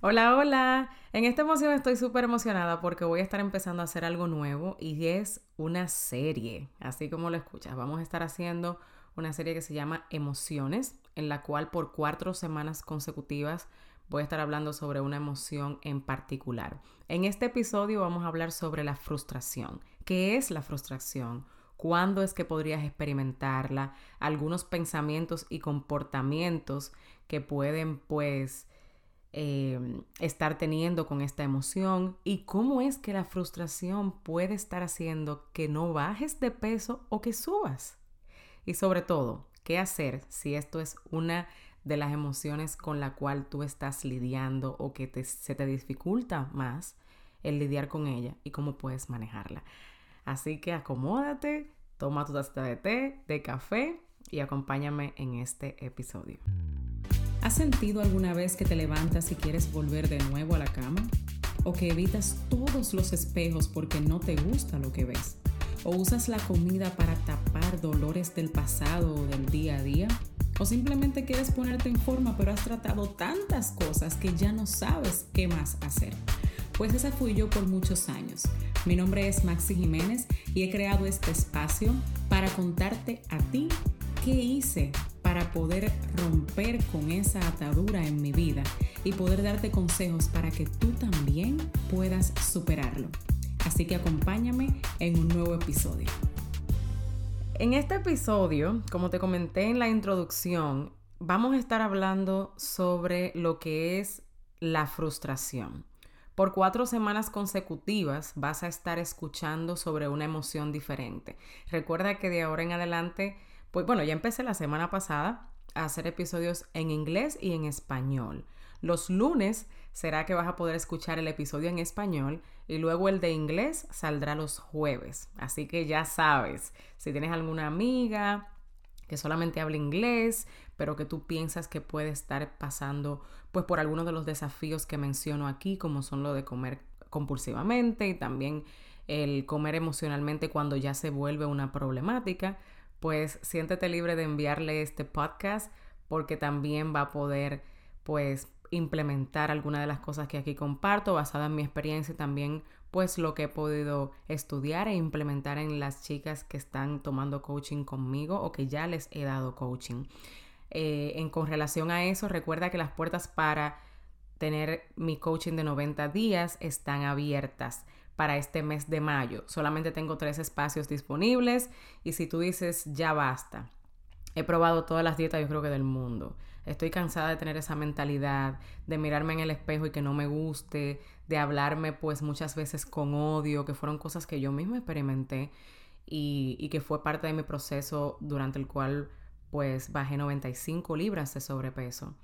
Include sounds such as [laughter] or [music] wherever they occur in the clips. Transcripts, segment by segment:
Hola, hola. En esta emoción estoy súper emocionada porque voy a estar empezando a hacer algo nuevo y es una serie, así como lo escuchas. Vamos a estar haciendo una serie que se llama Emociones, en la cual por cuatro semanas consecutivas voy a estar hablando sobre una emoción en particular. En este episodio vamos a hablar sobre la frustración. ¿Qué es la frustración? ¿Cuándo es que podrías experimentarla? Algunos pensamientos y comportamientos que pueden pues Em, estar teniendo con esta emoción y cómo es que la frustración puede estar haciendo que no bajes de peso o que subas. Y sobre todo, ¿qué hacer si esto es una de las emociones con la cual tú estás lidiando o que se te dificulta más el lidiar con ella y cómo puedes manejarla? Así que acomódate, toma tu taza de té, de café y acompáñame en este episodio. ¿Has sentido alguna vez que te levantas y quieres volver de nuevo a la cama? ¿O que evitas todos los espejos porque no te gusta lo que ves? ¿O usas la comida para tapar dolores del pasado o del día a día? ¿O simplemente quieres ponerte en forma pero has tratado tantas cosas que ya no sabes qué más hacer? Pues esa fui yo por muchos años. Mi nombre es Maxi Jiménez y he creado este espacio para contarte a ti qué hice para poder romper con esa atadura en mi vida y poder darte consejos para que tú también puedas superarlo. Así que acompáñame en un nuevo episodio. En este episodio, como te comenté en la introducción, vamos a estar hablando sobre lo que es la frustración. Por cuatro semanas consecutivas vas a estar escuchando sobre una emoción diferente. Recuerda que de ahora en adelante pues bueno, ya empecé la semana pasada a hacer episodios en inglés y en español. Los lunes será que vas a poder escuchar el episodio en español y luego el de inglés saldrá los jueves. Así que ya sabes, si tienes alguna amiga que solamente habla inglés, pero que tú piensas que puede estar pasando pues por algunos de los desafíos que menciono aquí, como son lo de comer compulsivamente y también el comer emocionalmente cuando ya se vuelve una problemática, pues siéntete libre de enviarle este podcast porque también va a poder pues implementar algunas de las cosas que aquí comparto basada en mi experiencia y también pues lo que he podido estudiar e implementar en las chicas que están tomando coaching conmigo o que ya les he dado coaching. Eh, en con relación a eso, recuerda que las puertas para tener mi coaching de 90 días están abiertas para este mes de mayo. Solamente tengo tres espacios disponibles y si tú dices ya basta, he probado todas las dietas yo creo que del mundo. Estoy cansada de tener esa mentalidad, de mirarme en el espejo y que no me guste, de hablarme pues muchas veces con odio, que fueron cosas que yo misma experimenté y, y que fue parte de mi proceso durante el cual pues bajé 95 libras de sobrepeso.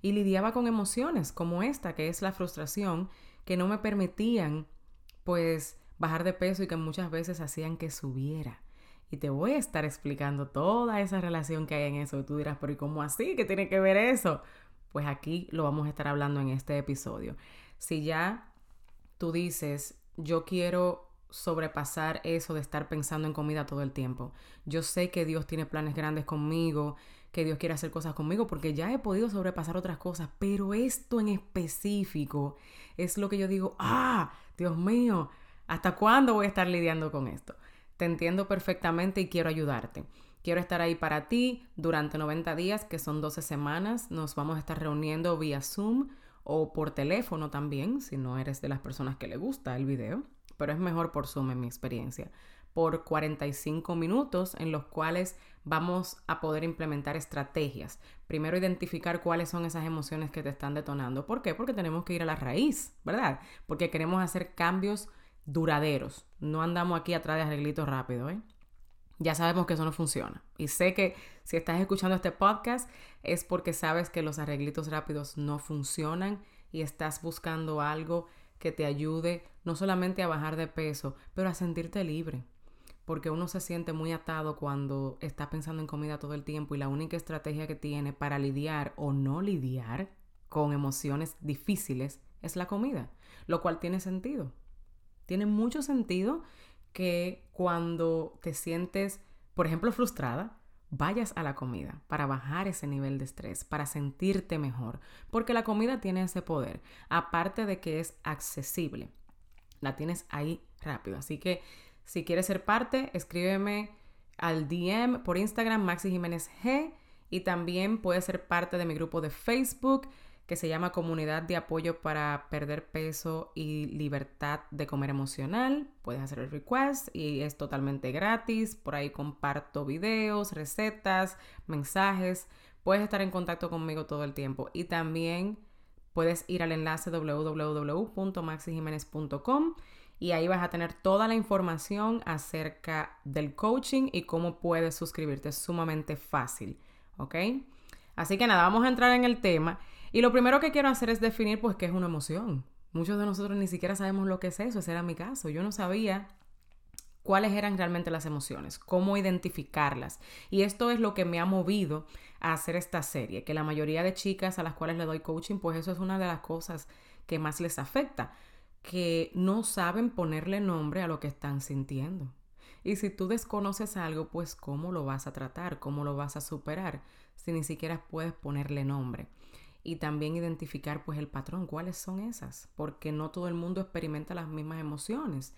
Y lidiaba con emociones como esta, que es la frustración, que no me permitían pues bajar de peso y que muchas veces hacían que subiera. Y te voy a estar explicando toda esa relación que hay en eso. Y tú dirás, pero ¿y cómo así? ¿Qué tiene que ver eso? Pues aquí lo vamos a estar hablando en este episodio. Si ya tú dices, yo quiero sobrepasar eso de estar pensando en comida todo el tiempo. Yo sé que Dios tiene planes grandes conmigo, que Dios quiere hacer cosas conmigo, porque ya he podido sobrepasar otras cosas, pero esto en específico es lo que yo digo, ah, Dios mío, ¿hasta cuándo voy a estar lidiando con esto? Te entiendo perfectamente y quiero ayudarte. Quiero estar ahí para ti durante 90 días, que son 12 semanas. Nos vamos a estar reuniendo vía Zoom o por teléfono también, si no eres de las personas que le gusta el video, pero es mejor por Zoom en mi experiencia, por 45 minutos en los cuales vamos a poder implementar estrategias. Primero identificar cuáles son esas emociones que te están detonando. ¿Por qué? Porque tenemos que ir a la raíz, ¿verdad? Porque queremos hacer cambios duraderos. No andamos aquí atrás de arreglitos rápidos, ¿eh? Ya sabemos que eso no funciona. Y sé que si estás escuchando este podcast es porque sabes que los arreglitos rápidos no funcionan y estás buscando algo que te ayude no solamente a bajar de peso, pero a sentirte libre porque uno se siente muy atado cuando está pensando en comida todo el tiempo y la única estrategia que tiene para lidiar o no lidiar con emociones difíciles es la comida, lo cual tiene sentido. Tiene mucho sentido que cuando te sientes, por ejemplo, frustrada, vayas a la comida para bajar ese nivel de estrés, para sentirte mejor, porque la comida tiene ese poder, aparte de que es accesible, la tienes ahí rápido. Así que si quieres ser parte, escríbeme al DM por Instagram Maxi Jiménez G y también puedes ser parte de mi grupo de Facebook que se llama Comunidad de Apoyo para Perder Peso y Libertad de Comer Emocional. Puedes hacer el request y es totalmente gratis. Por ahí comparto videos, recetas, mensajes. Puedes estar en contacto conmigo todo el tiempo. Y también puedes ir al enlace www.maxijiménez.com y ahí vas a tener toda la información acerca del coaching y cómo puedes suscribirte. Es sumamente fácil, ¿ok? Así que nada, vamos a entrar en el tema. Y lo primero que quiero hacer es definir pues qué es una emoción. Muchos de nosotros ni siquiera sabemos lo que es eso, ese era mi caso. Yo no sabía cuáles eran realmente las emociones, cómo identificarlas. Y esto es lo que me ha movido a hacer esta serie, que la mayoría de chicas a las cuales le doy coaching, pues eso es una de las cosas que más les afecta, que no saben ponerle nombre a lo que están sintiendo. Y si tú desconoces algo, pues cómo lo vas a tratar, cómo lo vas a superar, si ni siquiera puedes ponerle nombre y también identificar pues el patrón, cuáles son esas, porque no todo el mundo experimenta las mismas emociones.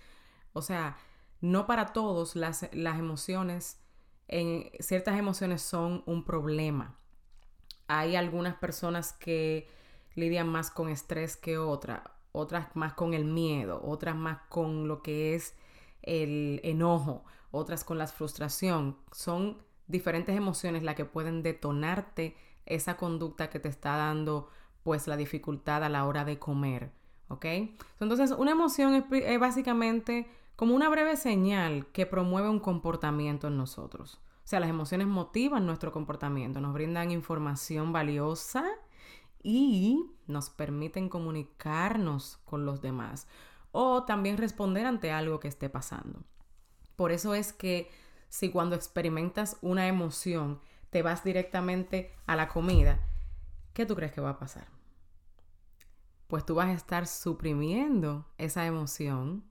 O sea, no para todos las, las emociones, en, ciertas emociones son un problema. Hay algunas personas que lidian más con estrés que otras, otras más con el miedo, otras más con lo que es el enojo, otras con la frustración. Son diferentes emociones las que pueden detonarte esa conducta que te está dando pues la dificultad a la hora de comer, ¿ok? Entonces una emoción es, básicamente como una breve señal que promueve un comportamiento en nosotros. O sea, las emociones motivan nuestro comportamiento, nos brindan información valiosa y nos permiten comunicarnos con los demás o también responder ante algo que esté pasando. Por eso es que si cuando experimentas una emoción te vas directamente a la comida, ¿qué tú crees que va a pasar? Pues tú vas a estar suprimiendo esa emoción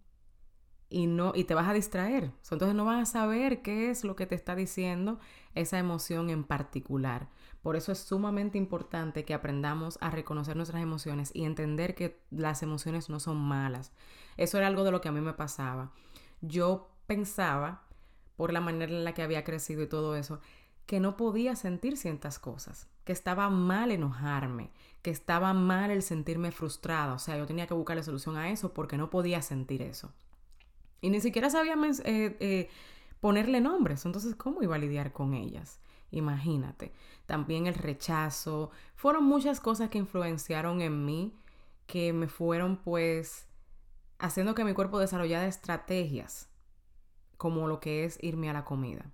y no y te vas a distraer. Entonces no vas a saber qué es lo que te está diciendo esa emoción en particular. Por eso es sumamente importante que aprendamos a reconocer nuestras emociones y entender que las emociones no son malas. Eso era algo de lo que a mí me pasaba. Yo pensaba, por la manera en la que había crecido y todo eso, que no podía sentir ciertas cosas, que estaba mal enojarme, que estaba mal el sentirme frustrada, o sea, yo tenía que buscarle solución a eso porque no podía sentir eso. Y ni siquiera sabía eh, eh, ponerle nombres, entonces, ¿cómo iba a lidiar con ellas? Imagínate. También el rechazo, fueron muchas cosas que influenciaron en mí, que me fueron pues haciendo que mi cuerpo desarrollara estrategias, como lo que es irme a la comida.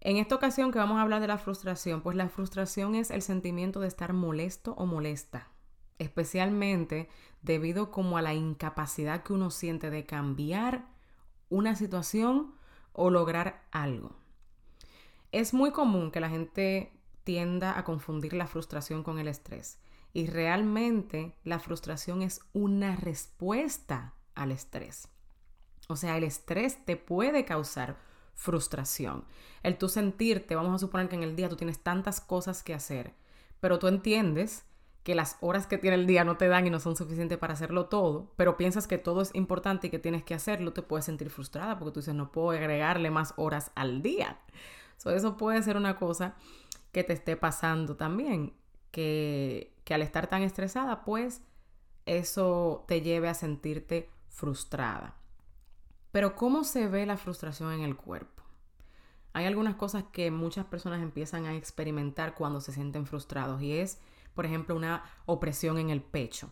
En esta ocasión que vamos a hablar de la frustración, pues la frustración es el sentimiento de estar molesto o molesta, especialmente debido como a la incapacidad que uno siente de cambiar una situación o lograr algo. Es muy común que la gente tienda a confundir la frustración con el estrés y realmente la frustración es una respuesta al estrés. O sea, el estrés te puede causar frustración. El tú sentirte, vamos a suponer que en el día tú tienes tantas cosas que hacer, pero tú entiendes que las horas que tiene el día no te dan y no son suficientes para hacerlo todo, pero piensas que todo es importante y que tienes que hacerlo, te puedes sentir frustrada porque tú dices, no puedo agregarle más horas al día. Eso puede ser una cosa que te esté pasando también, que, que al estar tan estresada, pues eso te lleve a sentirte frustrada. Pero ¿cómo se ve la frustración en el cuerpo? Hay algunas cosas que muchas personas empiezan a experimentar cuando se sienten frustrados y es, por ejemplo, una opresión en el pecho.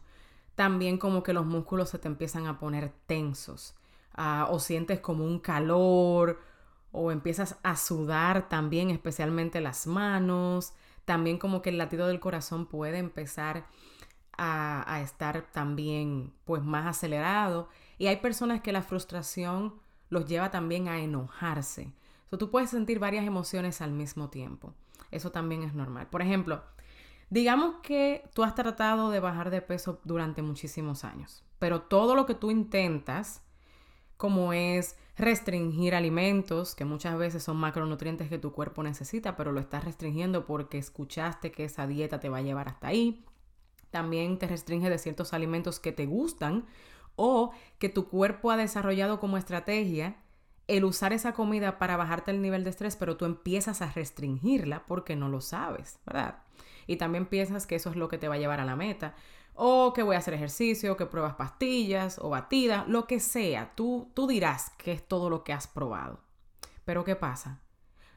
También como que los músculos se te empiezan a poner tensos ah, o sientes como un calor o empiezas a sudar también, especialmente las manos. También como que el latido del corazón puede empezar a, a estar también pues más acelerado y hay personas que la frustración los lleva también a enojarse. So, tú puedes sentir varias emociones al mismo tiempo. Eso también es normal. Por ejemplo, digamos que tú has tratado de bajar de peso durante muchísimos años, pero todo lo que tú intentas como es restringir alimentos, que muchas veces son macronutrientes que tu cuerpo necesita, pero lo estás restringiendo porque escuchaste que esa dieta te va a llevar hasta ahí. También te restringe de ciertos alimentos que te gustan o que tu cuerpo ha desarrollado como estrategia el usar esa comida para bajarte el nivel de estrés, pero tú empiezas a restringirla porque no lo sabes, ¿verdad? Y también piensas que eso es lo que te va a llevar a la meta o que voy a hacer ejercicio, que pruebas pastillas o batidas, lo que sea, tú, tú dirás que es todo lo que has probado. Pero ¿qué pasa?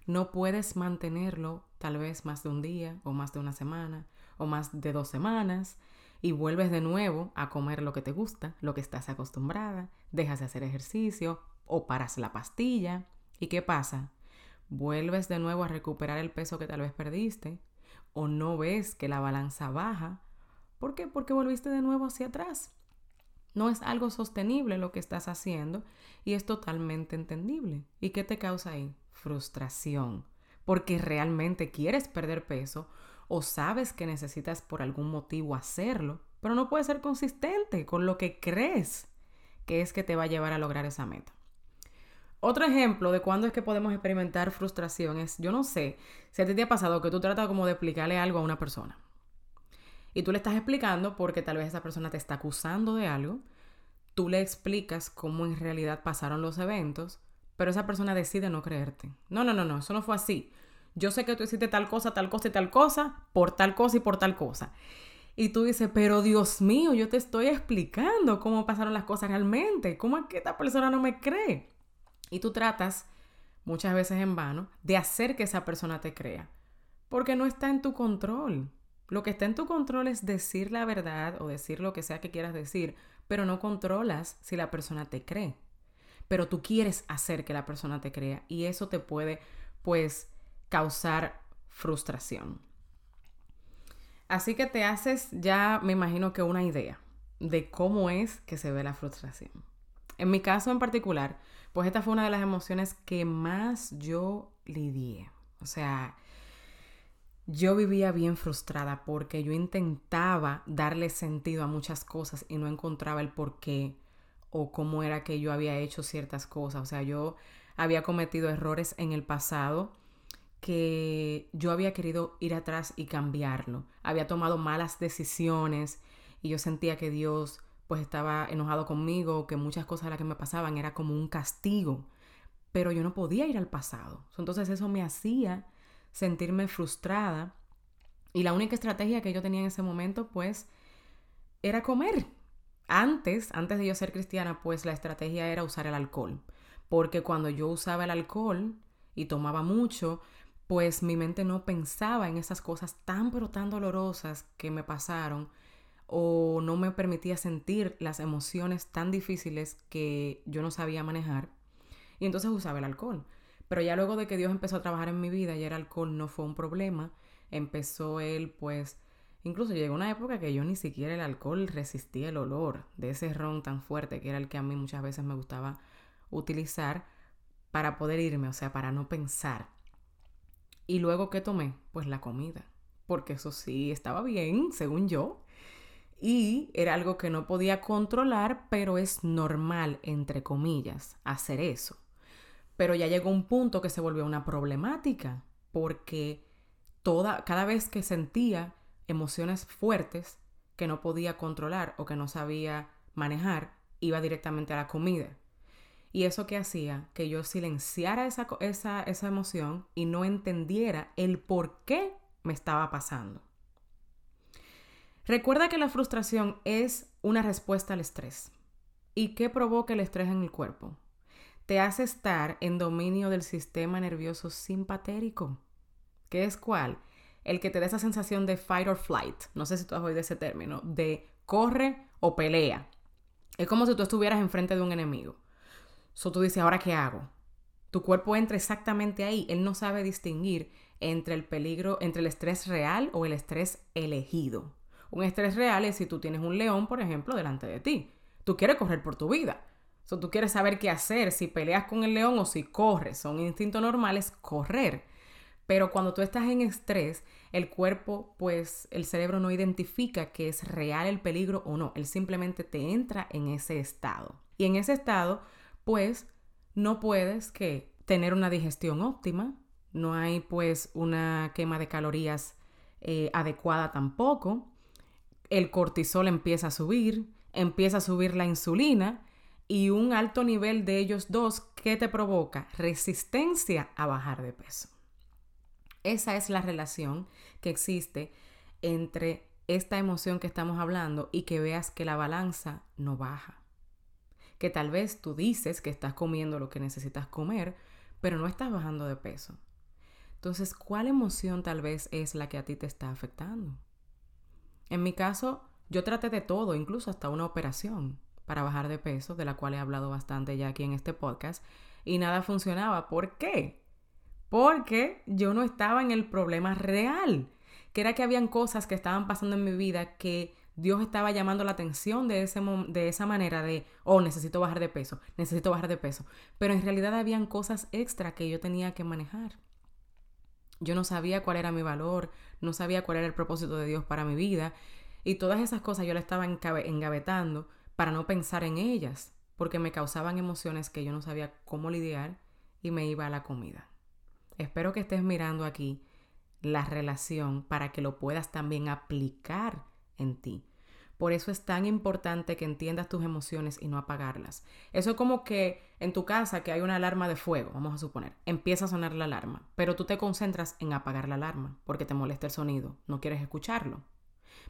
No puedes mantenerlo tal vez más de un día o más de una semana o más de dos semanas y vuelves de nuevo a comer lo que te gusta, lo que estás acostumbrada, dejas de hacer ejercicio o paras la pastilla. ¿Y qué pasa? Vuelves de nuevo a recuperar el peso que tal vez perdiste o no ves que la balanza baja ¿Por qué? Porque volviste de nuevo hacia atrás. No es algo sostenible lo que estás haciendo y es totalmente entendible. ¿Y qué te causa ahí? Frustración. Porque realmente quieres perder peso o sabes que necesitas por algún motivo hacerlo, pero no puedes ser consistente con lo que crees que es que te va a llevar a lograr esa meta. Otro ejemplo de cuándo es que podemos experimentar frustración es, yo no sé si a ti te ha pasado que tú tratas como de explicarle algo a una persona y tú le estás explicando porque tal vez esa persona te está acusando de algo, tú le explicas cómo en realidad pasaron los eventos, pero esa persona decide no creerte. No, no, no, no, eso no fue así. Yo sé que tú hiciste tal cosa, tal cosa y tal cosa, por tal cosa y por tal cosa. Y tú dices, pero Dios mío, yo te estoy explicando cómo pasaron las cosas realmente. ¿Cómo es que esta persona no me cree? Y tú tratas, muchas veces en vano, de hacer que esa persona te crea. Porque no está en tu control. Lo que está en tu control es decir la verdad o decir lo que sea que quieras decir, pero no controlas si la persona te cree. Pero tú quieres hacer que la persona te crea y eso te puede, pues, causar frustración. Así que te haces ya, me imagino que una idea de cómo es que se ve la frustración. En mi caso en particular, pues esta fue una de las emociones que más yo lidié. O sea, yo vivía bien frustrada porque yo intentaba darle sentido a muchas cosas y no encontraba el por qué o cómo era que yo había hecho ciertas cosas. O sea, yo había cometido errores en el pasado que yo había querido ir atrás y cambiarlo. Había tomado malas decisiones y yo sentía que Dios pues estaba enojado conmigo, que muchas cosas de las que me pasaban era como un castigo, pero yo no podía ir al pasado. Entonces eso me hacía sentirme frustrada. Y la única estrategia que yo tenía en ese momento, pues, era comer. Antes, antes de yo ser cristiana, pues la estrategia era usar el alcohol. Porque cuando yo usaba el alcohol y tomaba mucho, pues mi mente no pensaba en esas cosas tan pero tan dolorosas que me pasaron o no me permitía sentir las emociones tan difíciles que yo no sabía manejar. Y entonces usaba el alcohol. Pero ya luego de que Dios empezó a trabajar en mi vida, ya el alcohol no fue un problema. Empezó él, pues, incluso llegó una época que yo ni siquiera el alcohol resistía el olor de ese ron tan fuerte, que era el que a mí muchas veces me gustaba utilizar para poder irme, o sea, para no pensar. Y luego, ¿qué tomé? Pues la comida, porque eso sí estaba bien, según yo. Y era algo que no podía controlar, pero es normal, entre comillas, hacer eso. Pero ya llegó un punto que se volvió una problemática, porque toda, cada vez que sentía emociones fuertes que no podía controlar o que no sabía manejar, iba directamente a la comida. Y eso que hacía que yo silenciara esa, esa, esa emoción y no entendiera el por qué me estaba pasando. Recuerda que la frustración es una respuesta al estrés. ¿Y qué provoca el estrés en el cuerpo? Te hace estar en dominio del sistema nervioso simpatérico. ¿Qué es cuál? El que te da esa sensación de fight or flight. No sé si tú has oído ese término. De corre o pelea. Es como si tú estuvieras enfrente de un enemigo. So tú dices, ¿ahora qué hago? Tu cuerpo entra exactamente ahí. Él no sabe distinguir entre el peligro, entre el estrés real o el estrés elegido. Un estrés real es si tú tienes un león, por ejemplo, delante de ti. Tú quieres correr por tu vida. Tú quieres saber qué hacer, si peleas con el león o si corres. Son instintos normales correr. Pero cuando tú estás en estrés, el cuerpo, pues el cerebro no identifica que es real el peligro o no. Él simplemente te entra en ese estado. Y en ese estado, pues no puedes que tener una digestión óptima, no hay pues una quema de calorías eh, adecuada tampoco, el cortisol empieza a subir, empieza a subir la insulina y un alto nivel de ellos dos que te provoca resistencia a bajar de peso. Esa es la relación que existe entre esta emoción que estamos hablando y que veas que la balanza no baja. Que tal vez tú dices que estás comiendo lo que necesitas comer, pero no estás bajando de peso. Entonces, ¿cuál emoción tal vez es la que a ti te está afectando? En mi caso, yo traté de todo, incluso hasta una operación para bajar de peso, de la cual he hablado bastante ya aquí en este podcast, y nada funcionaba. ¿Por qué? Porque yo no estaba en el problema real, que era que habían cosas que estaban pasando en mi vida que Dios estaba llamando la atención de, ese, de esa manera de, oh, necesito bajar de peso, necesito bajar de peso. Pero en realidad habían cosas extra que yo tenía que manejar. Yo no sabía cuál era mi valor, no sabía cuál era el propósito de Dios para mi vida. Y todas esas cosas yo las estaba engavetando para no pensar en ellas, porque me causaban emociones que yo no sabía cómo lidiar y me iba a la comida. Espero que estés mirando aquí la relación para que lo puedas también aplicar en ti. Por eso es tan importante que entiendas tus emociones y no apagarlas. Eso es como que en tu casa que hay una alarma de fuego, vamos a suponer, empieza a sonar la alarma, pero tú te concentras en apagar la alarma porque te molesta el sonido, no quieres escucharlo.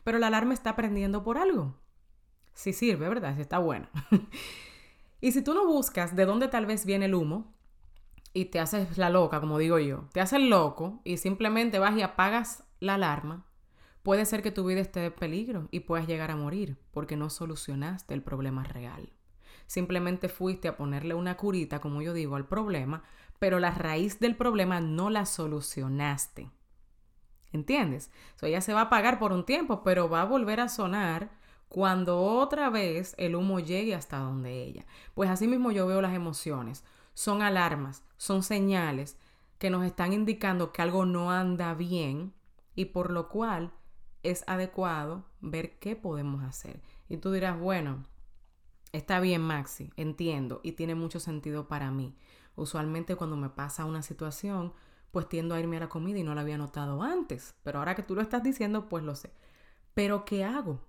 Pero la alarma está prendiendo por algo. Si sirve, ¿verdad? Si está buena. [laughs] y si tú no buscas de dónde tal vez viene el humo y te haces la loca, como digo yo, te haces loco y simplemente vas y apagas la alarma, Puede ser que tu vida esté en peligro y puedas llegar a morir porque no solucionaste el problema real. Simplemente fuiste a ponerle una curita, como yo digo, al problema, pero la raíz del problema no la solucionaste. ¿Entiendes? So, ella se va a apagar por un tiempo, pero va a volver a sonar cuando otra vez el humo llegue hasta donde ella. Pues así mismo yo veo las emociones. Son alarmas, son señales que nos están indicando que algo no anda bien y por lo cual es adecuado ver qué podemos hacer. Y tú dirás, bueno, está bien Maxi, entiendo y tiene mucho sentido para mí. Usualmente cuando me pasa una situación, pues tiendo a irme a la comida y no la había notado antes, pero ahora que tú lo estás diciendo, pues lo sé. Pero ¿qué hago?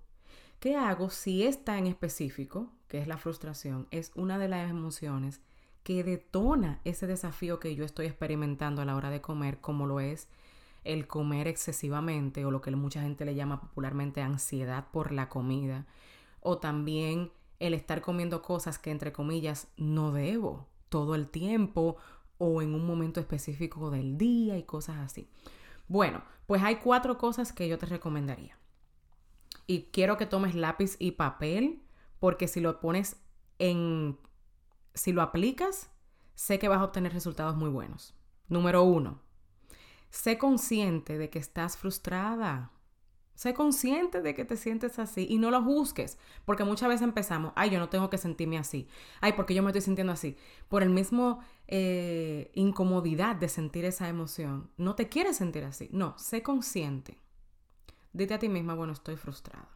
¿Qué hago si esta en específico, que es la frustración, es una de las emociones que detona ese desafío que yo estoy experimentando a la hora de comer, como lo es el comer excesivamente o lo que mucha gente le llama popularmente ansiedad por la comida o también el estar comiendo cosas que entre comillas no debo todo el tiempo o en un momento específico del día y cosas así. Bueno, pues hay cuatro cosas que yo te recomendaría. Y quiero que tomes lápiz y papel porque si lo pones en, si lo aplicas, sé que vas a obtener resultados muy buenos. Número uno, Sé consciente de que estás frustrada. Sé consciente de que te sientes así y no lo juzgues, porque muchas veces empezamos, ay, yo no tengo que sentirme así, ay, porque yo me estoy sintiendo así, por el mismo eh, incomodidad de sentir esa emoción. No te quieres sentir así, no, sé consciente. Dite a ti misma, bueno, estoy frustrada,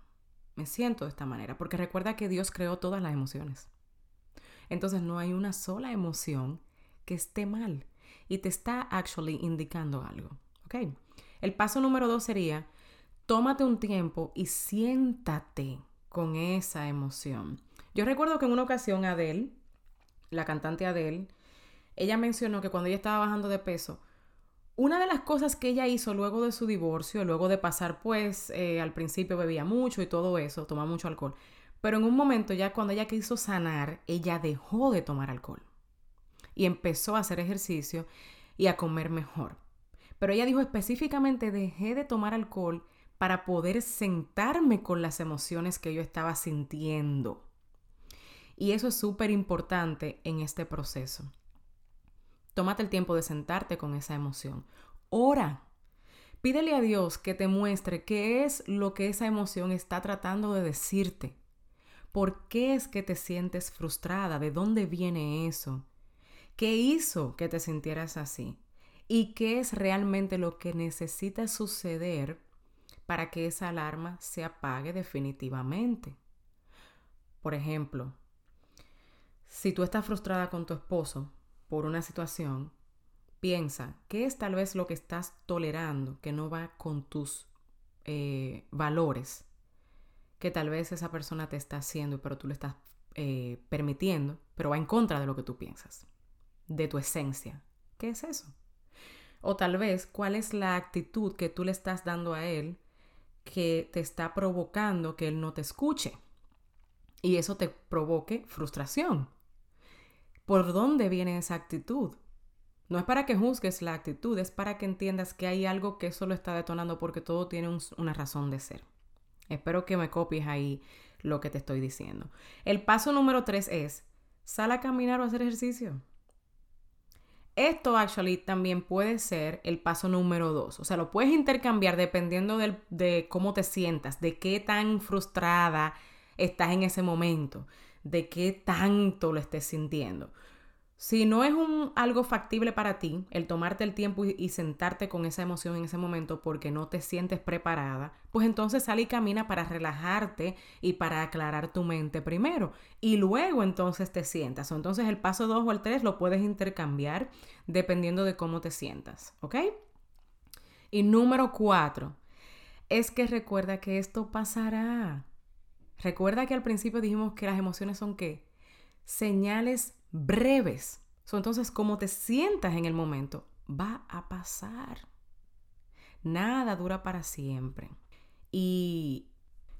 me siento de esta manera, porque recuerda que Dios creó todas las emociones. Entonces no hay una sola emoción que esté mal y te está actually indicando algo. ¿Ok? El paso número dos sería, tómate un tiempo y siéntate con esa emoción. Yo recuerdo que en una ocasión Adele, la cantante Adele, ella mencionó que cuando ella estaba bajando de peso, una de las cosas que ella hizo luego de su divorcio, luego de pasar, pues, eh, al principio bebía mucho y todo eso, tomaba mucho alcohol, pero en un momento ya cuando ella quiso sanar, ella dejó de tomar alcohol y empezó a hacer ejercicio y a comer mejor. Pero ella dijo específicamente dejé de tomar alcohol para poder sentarme con las emociones que yo estaba sintiendo. Y eso es súper importante en este proceso. Tómate el tiempo de sentarte con esa emoción. Ora. Pídele a Dios que te muestre qué es lo que esa emoción está tratando de decirte. ¿Por qué es que te sientes frustrada? ¿De dónde viene eso? ¿Qué hizo que te sintieras así? ¿Y qué es realmente lo que necesita suceder para que esa alarma se apague definitivamente? Por ejemplo, Si tú estás frustrada con tu esposo por una situación, piensa, ¿qué es tal vez lo que estás tolerando que no va con tus eh, valores? Que tal vez esa persona te está haciendo, pero tú le estás eh, permitiendo, pero va en contra de lo que tú piensas, de tu esencia. ¿Qué es eso? O tal vez, ¿cuál es la actitud que tú le estás dando a él que te está provocando que él no te escuche? Y eso te provoque frustración. ¿Por dónde viene esa actitud? No es para que juzgues la actitud, es para que entiendas que hay algo que eso lo está detonando porque todo tiene una razón de ser. Espero que me copies ahí lo que te estoy diciendo. El paso número tres es, sal a caminar o hacer ejercicio. Esto actually también puede ser el paso número dos. O sea, lo puedes intercambiar dependiendo de cómo te sientas, de qué tan frustrada estás en ese momento, de qué tanto lo estés sintiendo. Si no es un, algo factible para ti, el tomarte el tiempo y, sentarte con esa emoción en ese momento porque no te sientes preparada, pues entonces sal y camina para relajarte y para aclarar tu mente primero. Y luego entonces te sientas. O entonces el paso 2 o el 3 lo puedes intercambiar dependiendo de cómo te sientas. ¿Ok? Y número 4 es que recuerda que esto pasará. Recuerda que al principio dijimos que las emociones son qué? Señales breves. entonces, como te sientas en el momento, va a pasar. Nada dura para siempre. Y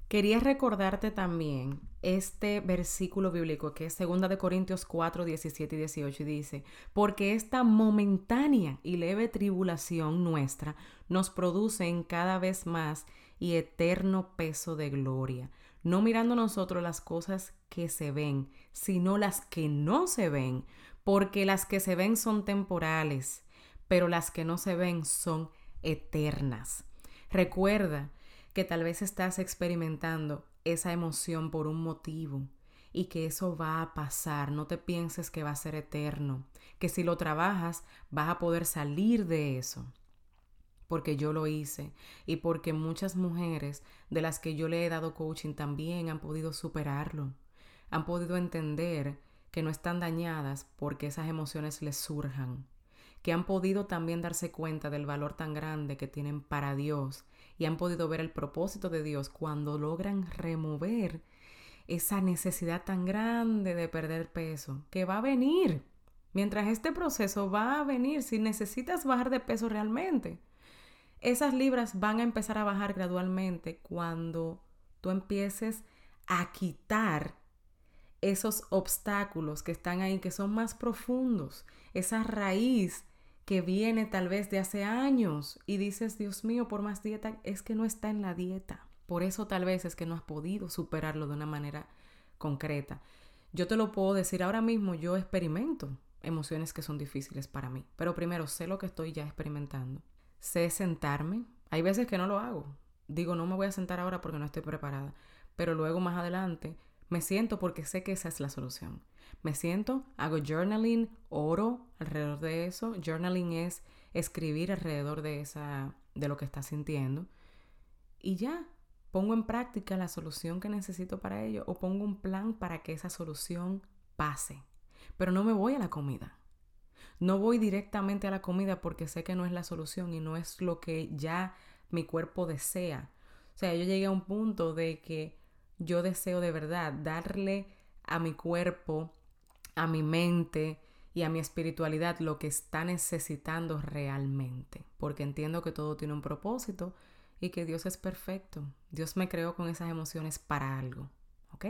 quería recordarte también este versículo bíblico que es 2 de Corintios 4, 17 y 18 y dice, porque esta momentánea y leve tribulación nuestra nos produce en cada vez más y eterno peso de gloria, no mirando nosotros las cosas que se ven, sino las que no se ven, porque las que se ven son temporales, pero las que no se ven son eternas. Recuerda que tal vez estás experimentando esa emoción por un motivo y que eso va a pasar. No te pienses que va a ser eterno, que si lo trabajas vas a poder salir de eso porque yo lo hice y porque muchas mujeres de las que yo le he dado coaching también han podido superarlo, han podido entender que no están dañadas porque esas emociones les surjan, que han podido también darse cuenta del valor tan grande que tienen para Dios y han podido ver el propósito de Dios cuando logran remover esa necesidad tan grande de perder peso, que va a venir. Mientras este proceso va a venir, si necesitas bajar de peso realmente, esas libras van a empezar a bajar gradualmente cuando tú empieces a quitar esos obstáculos que están ahí, que son más profundos, esa raíz que viene tal vez de hace años y dices, Dios mío, por más dieta, es que no está en la dieta. Por eso tal vez es que no has podido superarlo de una manera concreta. Yo te lo puedo decir ahora mismo, yo experimento emociones que son difíciles para mí, pero primero sé lo que estoy ya experimentando sé sentarme. Hay veces que no lo hago. Digo, no me voy a sentar ahora porque no estoy preparada. Pero luego más adelante me siento porque sé que esa es la solución. Me siento, hago journaling, oro alrededor de eso. Journaling es escribir alrededor de esa de lo que estás sintiendo y ya pongo en práctica la solución que necesito para ello o pongo un plan para que esa solución pase. Pero no me voy a la comida. No voy directamente a la comida porque sé que no es la solución y no es lo que ya mi cuerpo desea. O sea, yo llegué a un punto de que yo deseo de verdad darle a mi cuerpo, a mi mente y a mi espiritualidad lo que está necesitando realmente. Porque entiendo que todo tiene un propósito y que Dios es perfecto. Dios me creó con esas emociones para algo. ¿Ok?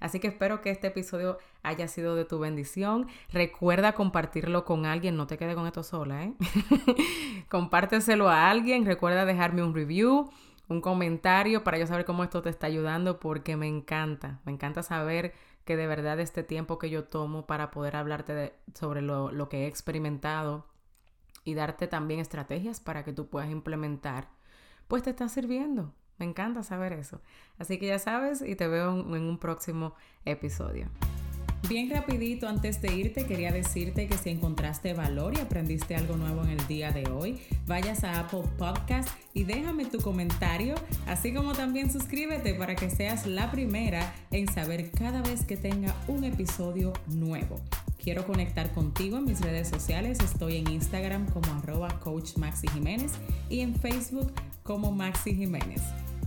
Así que espero que este episodio haya sido de tu bendición. Recuerda compartirlo con alguien, no te quedes con esto sola, ¿eh? [laughs] Compárteselo a alguien, recuerda dejarme un review, un comentario para yo saber cómo esto te está ayudando porque me encanta, me encanta saber que de verdad este tiempo que yo tomo para poder hablarte sobre lo, lo que he experimentado y darte también estrategias para que tú puedas implementar, pues te está sirviendo. Me encanta saber eso. Así que ya sabes y te veo en un próximo episodio. Bien rapidito, antes de irte, quería decirte que si encontraste valor y aprendiste algo nuevo en el día de hoy, vayas a Apple Podcast y déjame tu comentario, así como también suscríbete para que seas la primera en saber cada vez que tenga un episodio nuevo. Quiero conectar contigo en mis redes sociales. Estoy en Instagram como arroba coach Maxi Jiménez y en Facebook como Maxi Jiménez.